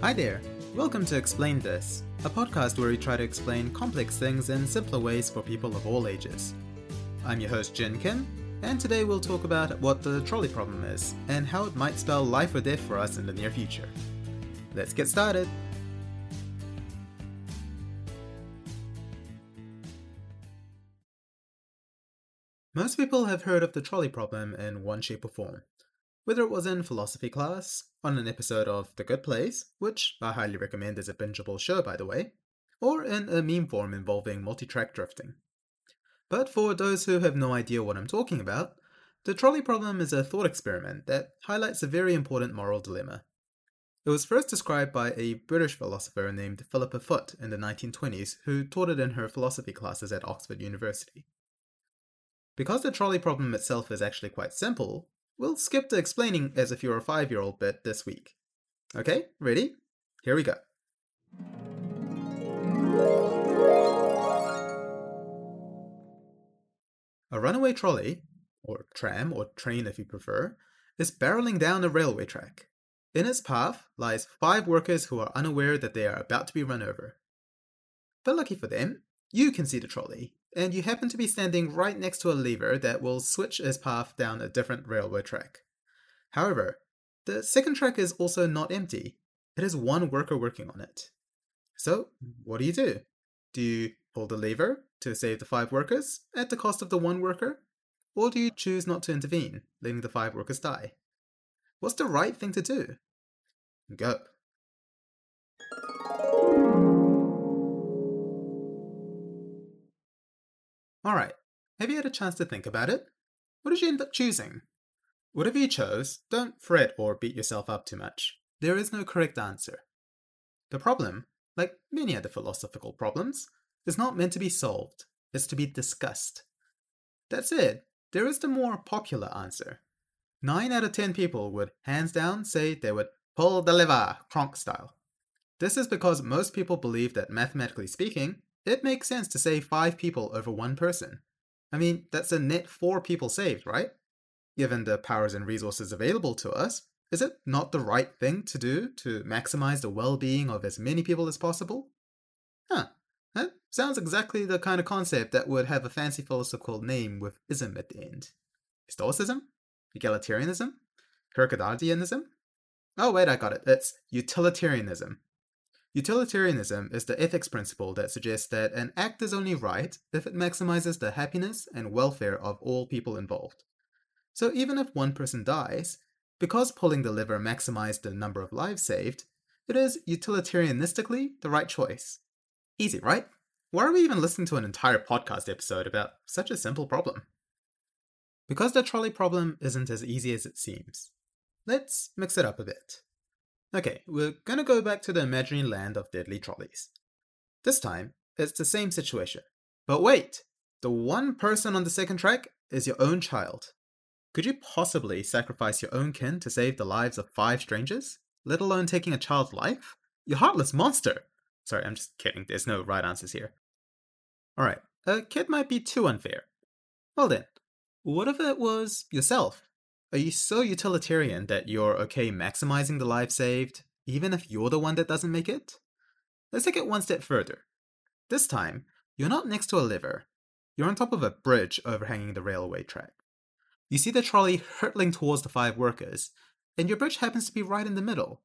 Hi there. Welcome to Explain This, a podcast where we try to explain complex things in simpler ways for people of all ages. I'm your host, Jin Kim, and today we'll talk about what the trolley problem is and how it might spell life or death for us in the near future. Let's get started. Most people have heard of the trolley problem in one shape or form. Whether it was in philosophy class, on an episode of The Good Place, which I highly recommend as a bingeable show by the way, or in a meme form involving multi-track drifting. But for those who have no idea what I'm talking about, the trolley problem is a thought experiment that highlights a very important moral dilemma. It was first described by a British philosopher named Philippa Foot in the 1920s, who taught it in her philosophy classes at Oxford University. Because the trolley problem itself is actually quite simple, we'll skip the explaining as if you're a five year old bit this week. Okay, ready? Here we go. A runaway trolley, or tram, or train if you prefer, is barreling down a railway track. In its path lies five workers who are unaware that they are about to be run over. But lucky for them, you can see the trolley, and you happen to be standing right next to a lever that will switch its path down a different railway track. However, the second track is also not empty. It has one worker working on it. So, what do you do? Do you pull the lever to save the five workers at the cost of the one worker? Or do you choose not to intervene, letting the five workers die? What's the right thing to do? Go. Alright, have you had a chance to think about it? What did you end up choosing? Whatever you chose, don't fret or beat yourself up too much. There is no correct answer. The problem, like many other philosophical problems, is not meant to be solved, it's to be discussed. That said, there is the more popular answer. 9 out of 10 people would hands down say they would pull the lever, Kronk style. This is because most people believe that mathematically speaking, it makes sense to save 5 people over 1 person. I mean, that's a net 4 people saved, right? Given the powers and resources available to us, is it not the right thing to do to maximize the well being of as many people as possible? Huh, that sounds exactly the kind of concept that would have a fancy philosophical name with ism at the end. Stoicism? Egalitarianism? Hercadianism? Oh, wait, I got it. It's utilitarianism. Utilitarianism is the ethics principle that suggests that an act is only right if it maximizes the happiness and welfare of all people involved. So even if one person dies, because pulling the lever maximized the number of lives saved, it is utilitarianistically the right choice. Easy, right? Why are we even listening to an entire podcast episode about such a simple problem? Because the trolley problem isn't as easy as it seems. Let's mix it up a bit. Okay, we're gonna go back to the imaginary land of deadly trolleys. This time, it's the same situation. But wait! The one person on the second track is your own child. Could you possibly sacrifice your own kin to save the lives of five strangers? Let alone taking a child's life? You heartless monster! Sorry, I'm just kidding. There's no right answers here. Alright, a kid might be too unfair. Well then, what if it was yourself? Are you so utilitarian that you're okay maximizing the life saved, even if you're the one that doesn't make it? Let's take it one step further. This time, you're not next to a lever. You're on top of a bridge overhanging the railway track. You see the trolley hurtling towards the five workers, and your bridge happens to be right in the middle.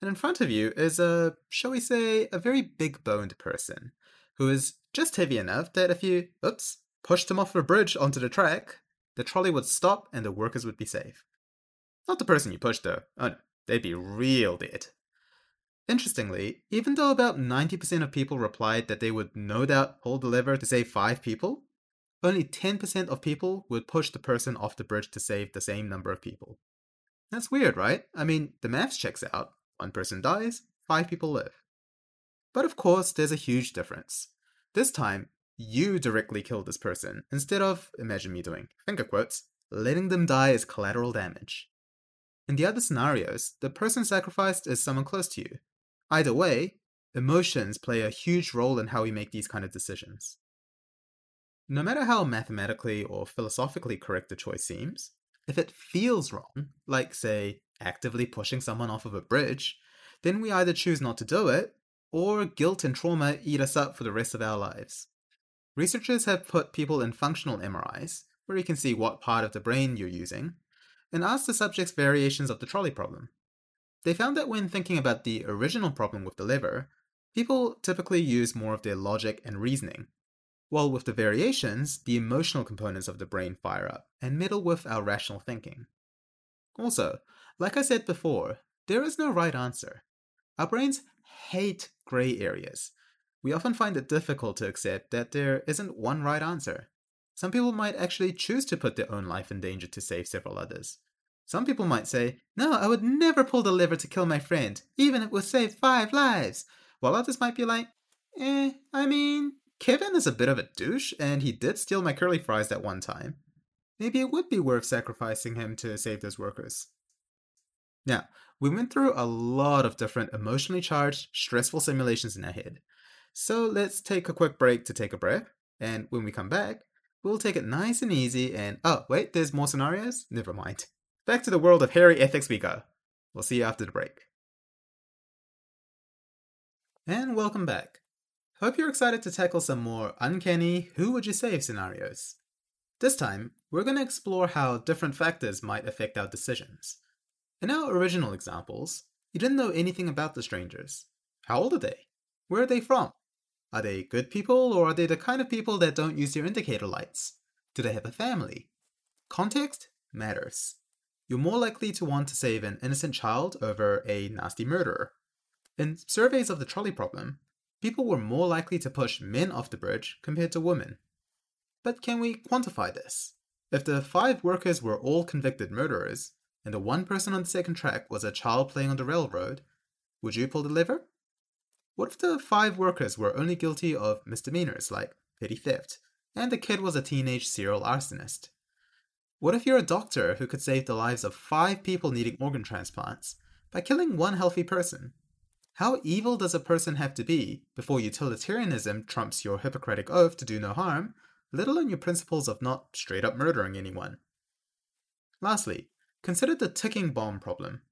And in front of you is a, shall we say, a very big boned person who is just heavy enough that if you, oops, pushed him off the bridge onto the track, the trolley would stop and the workers would be safe. Not the person you pushed, though. Oh no, they'd be real dead. Interestingly, even though about 90% of people replied that they would no doubt pull the lever to save 5 people, only 10% of people would push the person off the bridge to save the same number of people. That's weird, right? I mean, the maths checks out. One person dies, 5 people live. But of course, there's a huge difference. This time, you directly kill this person instead of, imagine me doing finger quotes, letting them die as collateral damage. In the other scenarios, the person sacrificed is someone close to you. Either way, emotions play a huge role in how we make these kind of decisions. No matter how mathematically or philosophically correct the choice seems, if it feels wrong, like, say, actively pushing someone off of a bridge, then we either choose not to do it, or guilt and trauma eat us up for the rest of our lives. Researchers have put people in functional MRIs, where you can see what part of the brain you're using, and asked the subjects variations of the trolley problem. They found that when thinking about the original problem with the liver, people typically use more of their logic and reasoning, while with the variations, the emotional components of the brain fire up and meddle with our rational thinking. Also, like I said before, there is no right answer. Our brains hate gray areas. We often find it difficult to accept that there isn't one right answer. Some people might actually choose to put their own life in danger to save several others. Some people might say, No, I would never pull the lever to kill my friend, even if it would save five lives. While others might be like, Eh, I mean, Kevin is a bit of a douche, and he did steal my curly fries that one time. Maybe it would be worth sacrificing him to save those workers. Now, we went through a lot of different emotionally charged, stressful simulations in our head. So let's take a quick break to take a breath, and when we come back, we'll take it nice and easy and oh, wait, there's more scenarios? Never mind. Back to the world of hairy ethics we go. We'll see you after the break. And welcome back. Hope you're excited to tackle some more uncanny who would you save scenarios. This time, we're going to explore how different factors might affect our decisions. In our original examples, you didn't know anything about the strangers. How old are they? Where are they from? Are they good people or are they the kind of people that don't use their indicator lights? Do they have a family? Context matters. You're more likely to want to save an innocent child over a nasty murderer. In surveys of the trolley problem, people were more likely to push men off the bridge compared to women. But can we quantify this? If the five workers were all convicted murderers, and the one person on the second track was a child playing on the railroad, would you pull the lever? What if the five workers were only guilty of misdemeanors like petty theft, and the kid was a teenage serial arsonist? What if you're a doctor who could save the lives of five people needing organ transplants by killing one healthy person? How evil does a person have to be before utilitarianism trumps your Hippocratic oath to do no harm, let alone your principles of not straight up murdering anyone? Lastly, Consider the ticking bomb problem.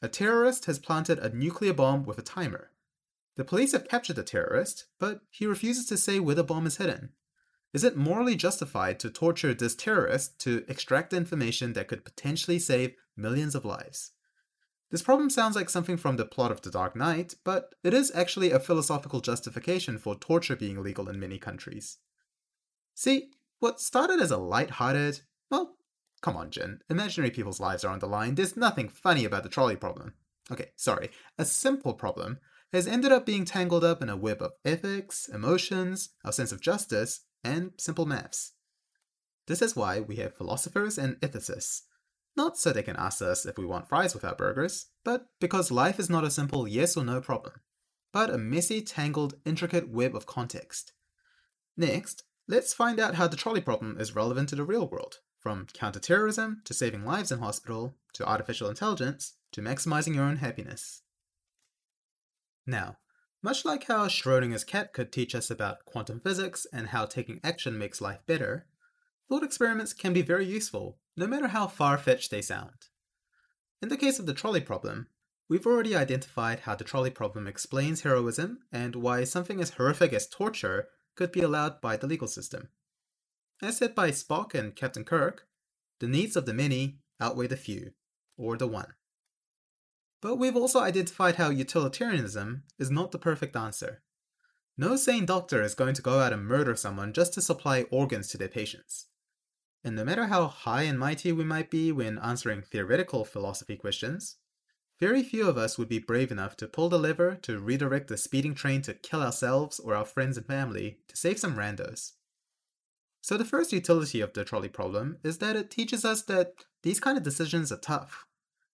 A terrorist has planted a nuclear bomb with a timer. The police have captured the terrorist, but he refuses to say where the bomb is hidden. Is it morally justified to torture this terrorist to extract information that could potentially save millions of lives? This problem sounds like something from the plot of The Dark Knight, but it is actually a philosophical justification for torture being legal in many countries. See, what started as a light-hearted, well, Come on, Jin. Imaginary people's lives are on the line. There's nothing funny about the trolley problem. Okay, sorry. A simple problem has ended up being tangled up in a web of ethics, emotions, our sense of justice, and simple maths. This is why we have philosophers and ethicists. Not so they can ask us if we want fries with our burgers, but because life is not a simple yes or no problem, but a messy, tangled, intricate web of context. Next, let's find out how the trolley problem is relevant to the real world from counterterrorism to saving lives in hospital to artificial intelligence to maximizing your own happiness. Now, much like how Schrodinger's cat could teach us about quantum physics and how taking action makes life better, thought experiments can be very useful, no matter how far fetched they sound. In the case of the trolley problem, we've already identified how the trolley problem explains heroism and why something as horrific as torture could be allowed by the legal system. As said by Spock and Captain Kirk, the needs of the many outweigh the few, or the one. But we've also identified how utilitarianism is not the perfect answer. No sane doctor is going to go out and murder someone just to supply organs to their patients. And no matter how high and mighty we might be when answering theoretical philosophy questions, very few of us would be brave enough to pull the lever to redirect the speeding train to kill ourselves or our friends and family to save some randos. So the first utility of the trolley problem is that it teaches us that these kind of decisions are tough.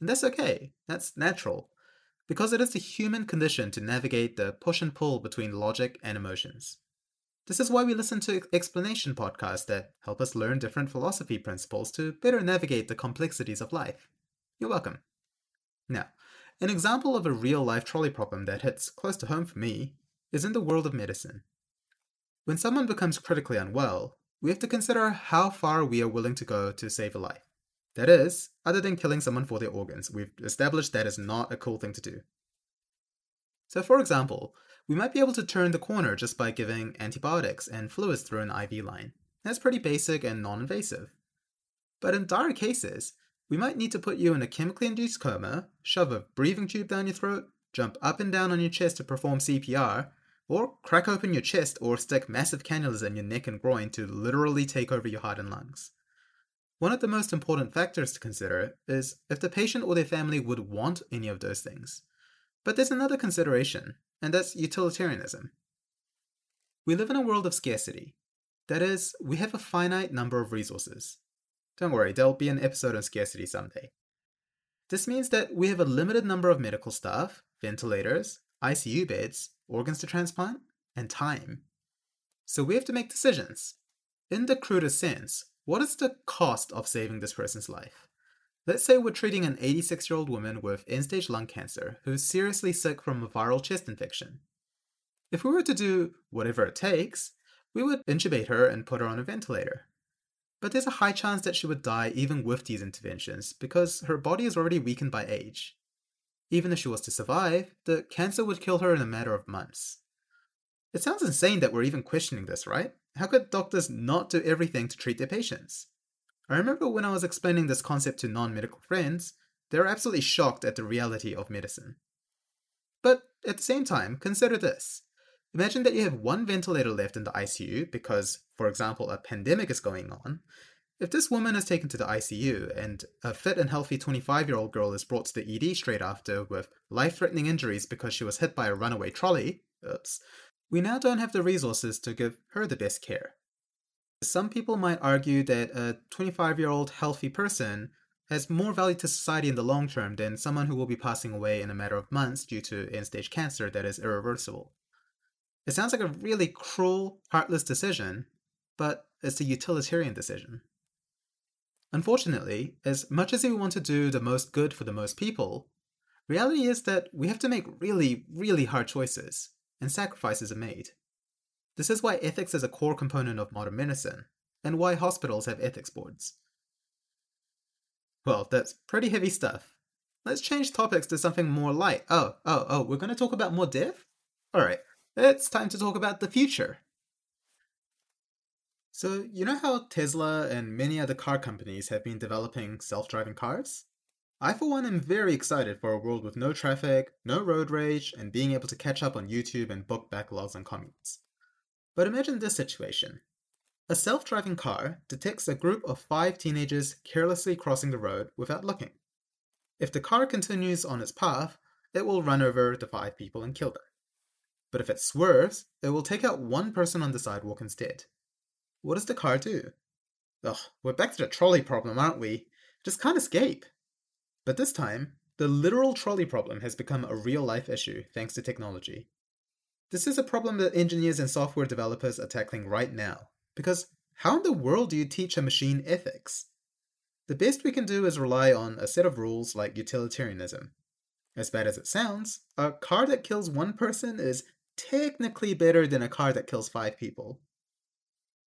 And that's okay, that's natural, because it is the human condition to navigate the push and pull between logic and emotions. This is why we listen to explanation podcasts that help us learn different philosophy principles to better navigate the complexities of life. You're welcome. Now, an example of a real life trolley problem that hits close to home for me is in the world of medicine. When someone becomes critically unwell, we have to consider how far we are willing to go to save a life. That is, other than killing someone for their organs, we've established that is not a cool thing to do. So, for example, we might be able to turn the corner just by giving antibiotics and fluids through an IV line. That's pretty basic and non invasive. But in dire cases, we might need to put you in a chemically induced coma, shove a breathing tube down your throat, jump up and down on your chest to perform CPR, or crack open your chest or stick massive cannulas in your neck and groin to literally take over your heart and lungs. One of the most important factors to consider is if the patient or their family would want any of those things. But there's another consideration, and that's utilitarianism. We live in a world of scarcity. That is, we have a finite number of resources. Don't worry, there'll be an episode on scarcity someday. This means that we have a limited number of medical staff, ventilators, ICU beds, organs to transplant, and time. So we have to make decisions. In the crudest sense, what is the cost of saving this person's life? Let's say we're treating an 86 year old woman with end stage lung cancer who's seriously sick from a viral chest infection. If we were to do whatever it takes, we would intubate her and put her on a ventilator. But there's a high chance that she would die even with these interventions because her body is already weakened by age. Even if she was to survive, the cancer would kill her in a matter of months. It sounds insane that we're even questioning this, right? How could doctors not do everything to treat their patients? I remember when I was explaining this concept to non medical friends, they were absolutely shocked at the reality of medicine. But at the same time, consider this. Imagine that you have one ventilator left in the ICU because, for example, a pandemic is going on. If this woman is taken to the ICU and a fit and healthy 25 year old girl is brought to the ED straight after with life threatening injuries because she was hit by a runaway trolley, oops, we now don't have the resources to give her the best care. Some people might argue that a 25 year old healthy person has more value to society in the long term than someone who will be passing away in a matter of months due to end stage cancer that is irreversible. It sounds like a really cruel, heartless decision, but it's a utilitarian decision. Unfortunately, as much as we want to do the most good for the most people, reality is that we have to make really, really hard choices, and sacrifices are made. This is why ethics is a core component of modern medicine, and why hospitals have ethics boards. Well, that's pretty heavy stuff. Let's change topics to something more light. Oh, oh, oh, we're going to talk about more death? Alright, it's time to talk about the future. So, you know how Tesla and many other car companies have been developing self driving cars? I, for one, am very excited for a world with no traffic, no road rage, and being able to catch up on YouTube and book backlogs on comments. But imagine this situation a self driving car detects a group of five teenagers carelessly crossing the road without looking. If the car continues on its path, it will run over the five people and kill them. But if it swerves, it will take out one person on the sidewalk instead. What does the car do? Ugh, we're back to the trolley problem, aren't we? Just can't escape. But this time, the literal trolley problem has become a real life issue thanks to technology. This is a problem that engineers and software developers are tackling right now, because how in the world do you teach a machine ethics? The best we can do is rely on a set of rules like utilitarianism. As bad as it sounds, a car that kills one person is technically better than a car that kills five people.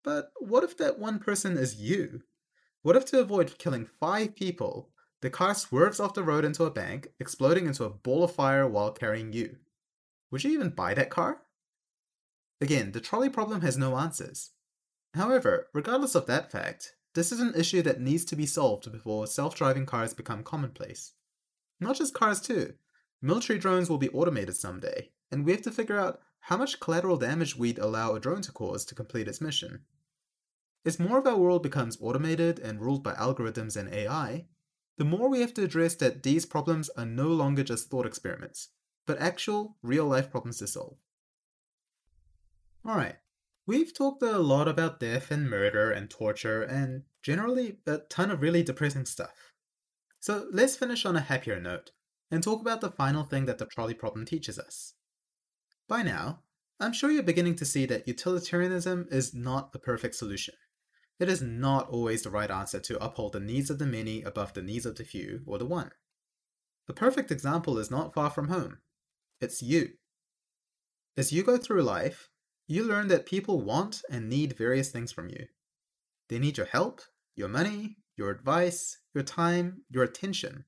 But what if that one person is you? What if to avoid killing five people, the car swerves off the road into a bank, exploding into a ball of fire while carrying you? Would you even buy that car? Again, the trolley problem has no answers. However, regardless of that fact, this is an issue that needs to be solved before self driving cars become commonplace. Not just cars, too. Military drones will be automated someday, and we have to figure out how much collateral damage we'd allow a drone to cause to complete its mission. As more of our world becomes automated and ruled by algorithms and AI, the more we have to address that these problems are no longer just thought experiments, but actual, real life problems to solve. Alright, we've talked a lot about death and murder and torture and generally a ton of really depressing stuff. So let's finish on a happier note and talk about the final thing that the trolley problem teaches us by now, I'm sure you're beginning to see that utilitarianism is not the perfect solution. It is not always the right answer to uphold the needs of the many above the needs of the few or the one. The perfect example is not far from home. It's you. As you go through life, you learn that people want and need various things from you. They need your help, your money, your advice, your time, your attention.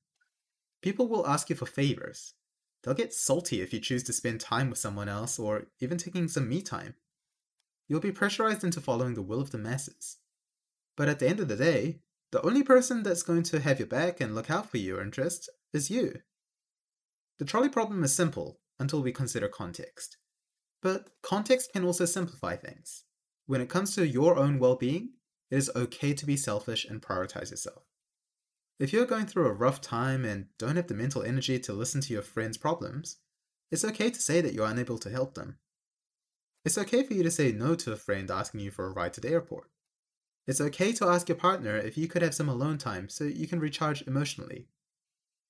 People will ask you for favors, They'll get salty if you choose to spend time with someone else or even taking some me time. You'll be pressurized into following the will of the masses. But at the end of the day, the only person that's going to have your back and look out for your interests is you. The trolley problem is simple until we consider context. But context can also simplify things. When it comes to your own well being, it is okay to be selfish and prioritize yourself. If you're going through a rough time and don't have the mental energy to listen to your friends' problems, it's okay to say that you're unable to help them. It's okay for you to say no to a friend asking you for a ride to the airport. It's okay to ask your partner if you could have some alone time so you can recharge emotionally.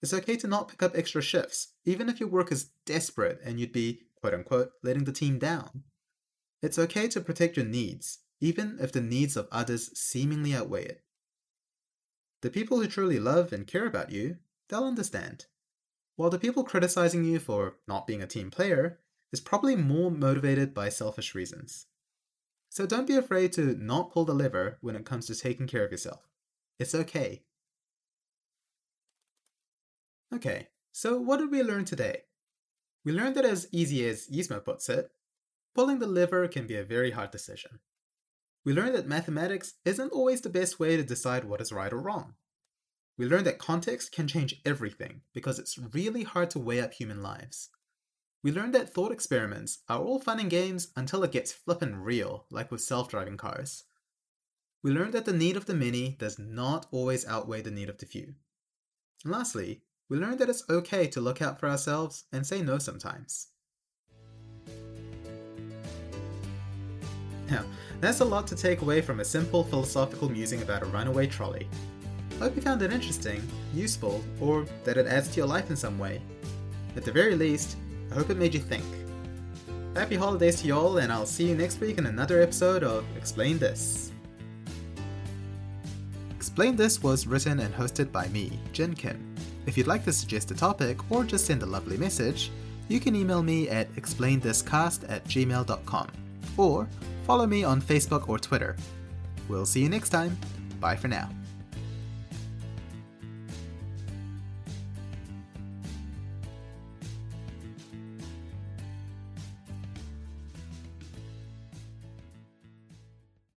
It's okay to not pick up extra shifts, even if your work is desperate and you'd be, quote unquote, letting the team down. It's okay to protect your needs, even if the needs of others seemingly outweigh it. The people who truly love and care about you, they'll understand. While the people criticizing you for not being a team player is probably more motivated by selfish reasons. So don't be afraid to not pull the lever when it comes to taking care of yourself. It's okay. Okay, so what did we learn today? We learned that as easy as Yisma puts it, pulling the lever can be a very hard decision we learned that mathematics isn't always the best way to decide what is right or wrong. We learned that context can change everything because it's really hard to weigh up human lives. We learned that thought experiments are all fun and games until it gets flippin' real, like with self driving cars. We learned that the need of the many does not always outweigh the need of the few. And lastly, we learned that it's okay to look out for ourselves and say no sometimes. Now, that's a lot to take away from a simple philosophical musing about a runaway trolley. Hope you found it interesting, useful, or that it adds to your life in some way. At the very least, I hope it made you think. Happy holidays to y'all, and I'll see you next week in another episode of Explain This. Explain This was written and hosted by me, Jin Kim. If you'd like to suggest a topic or just send a lovely message, you can email me at explainthiscast at gmail.com or follow me on Facebook or Twitter. We'll see you next time. Bye for now.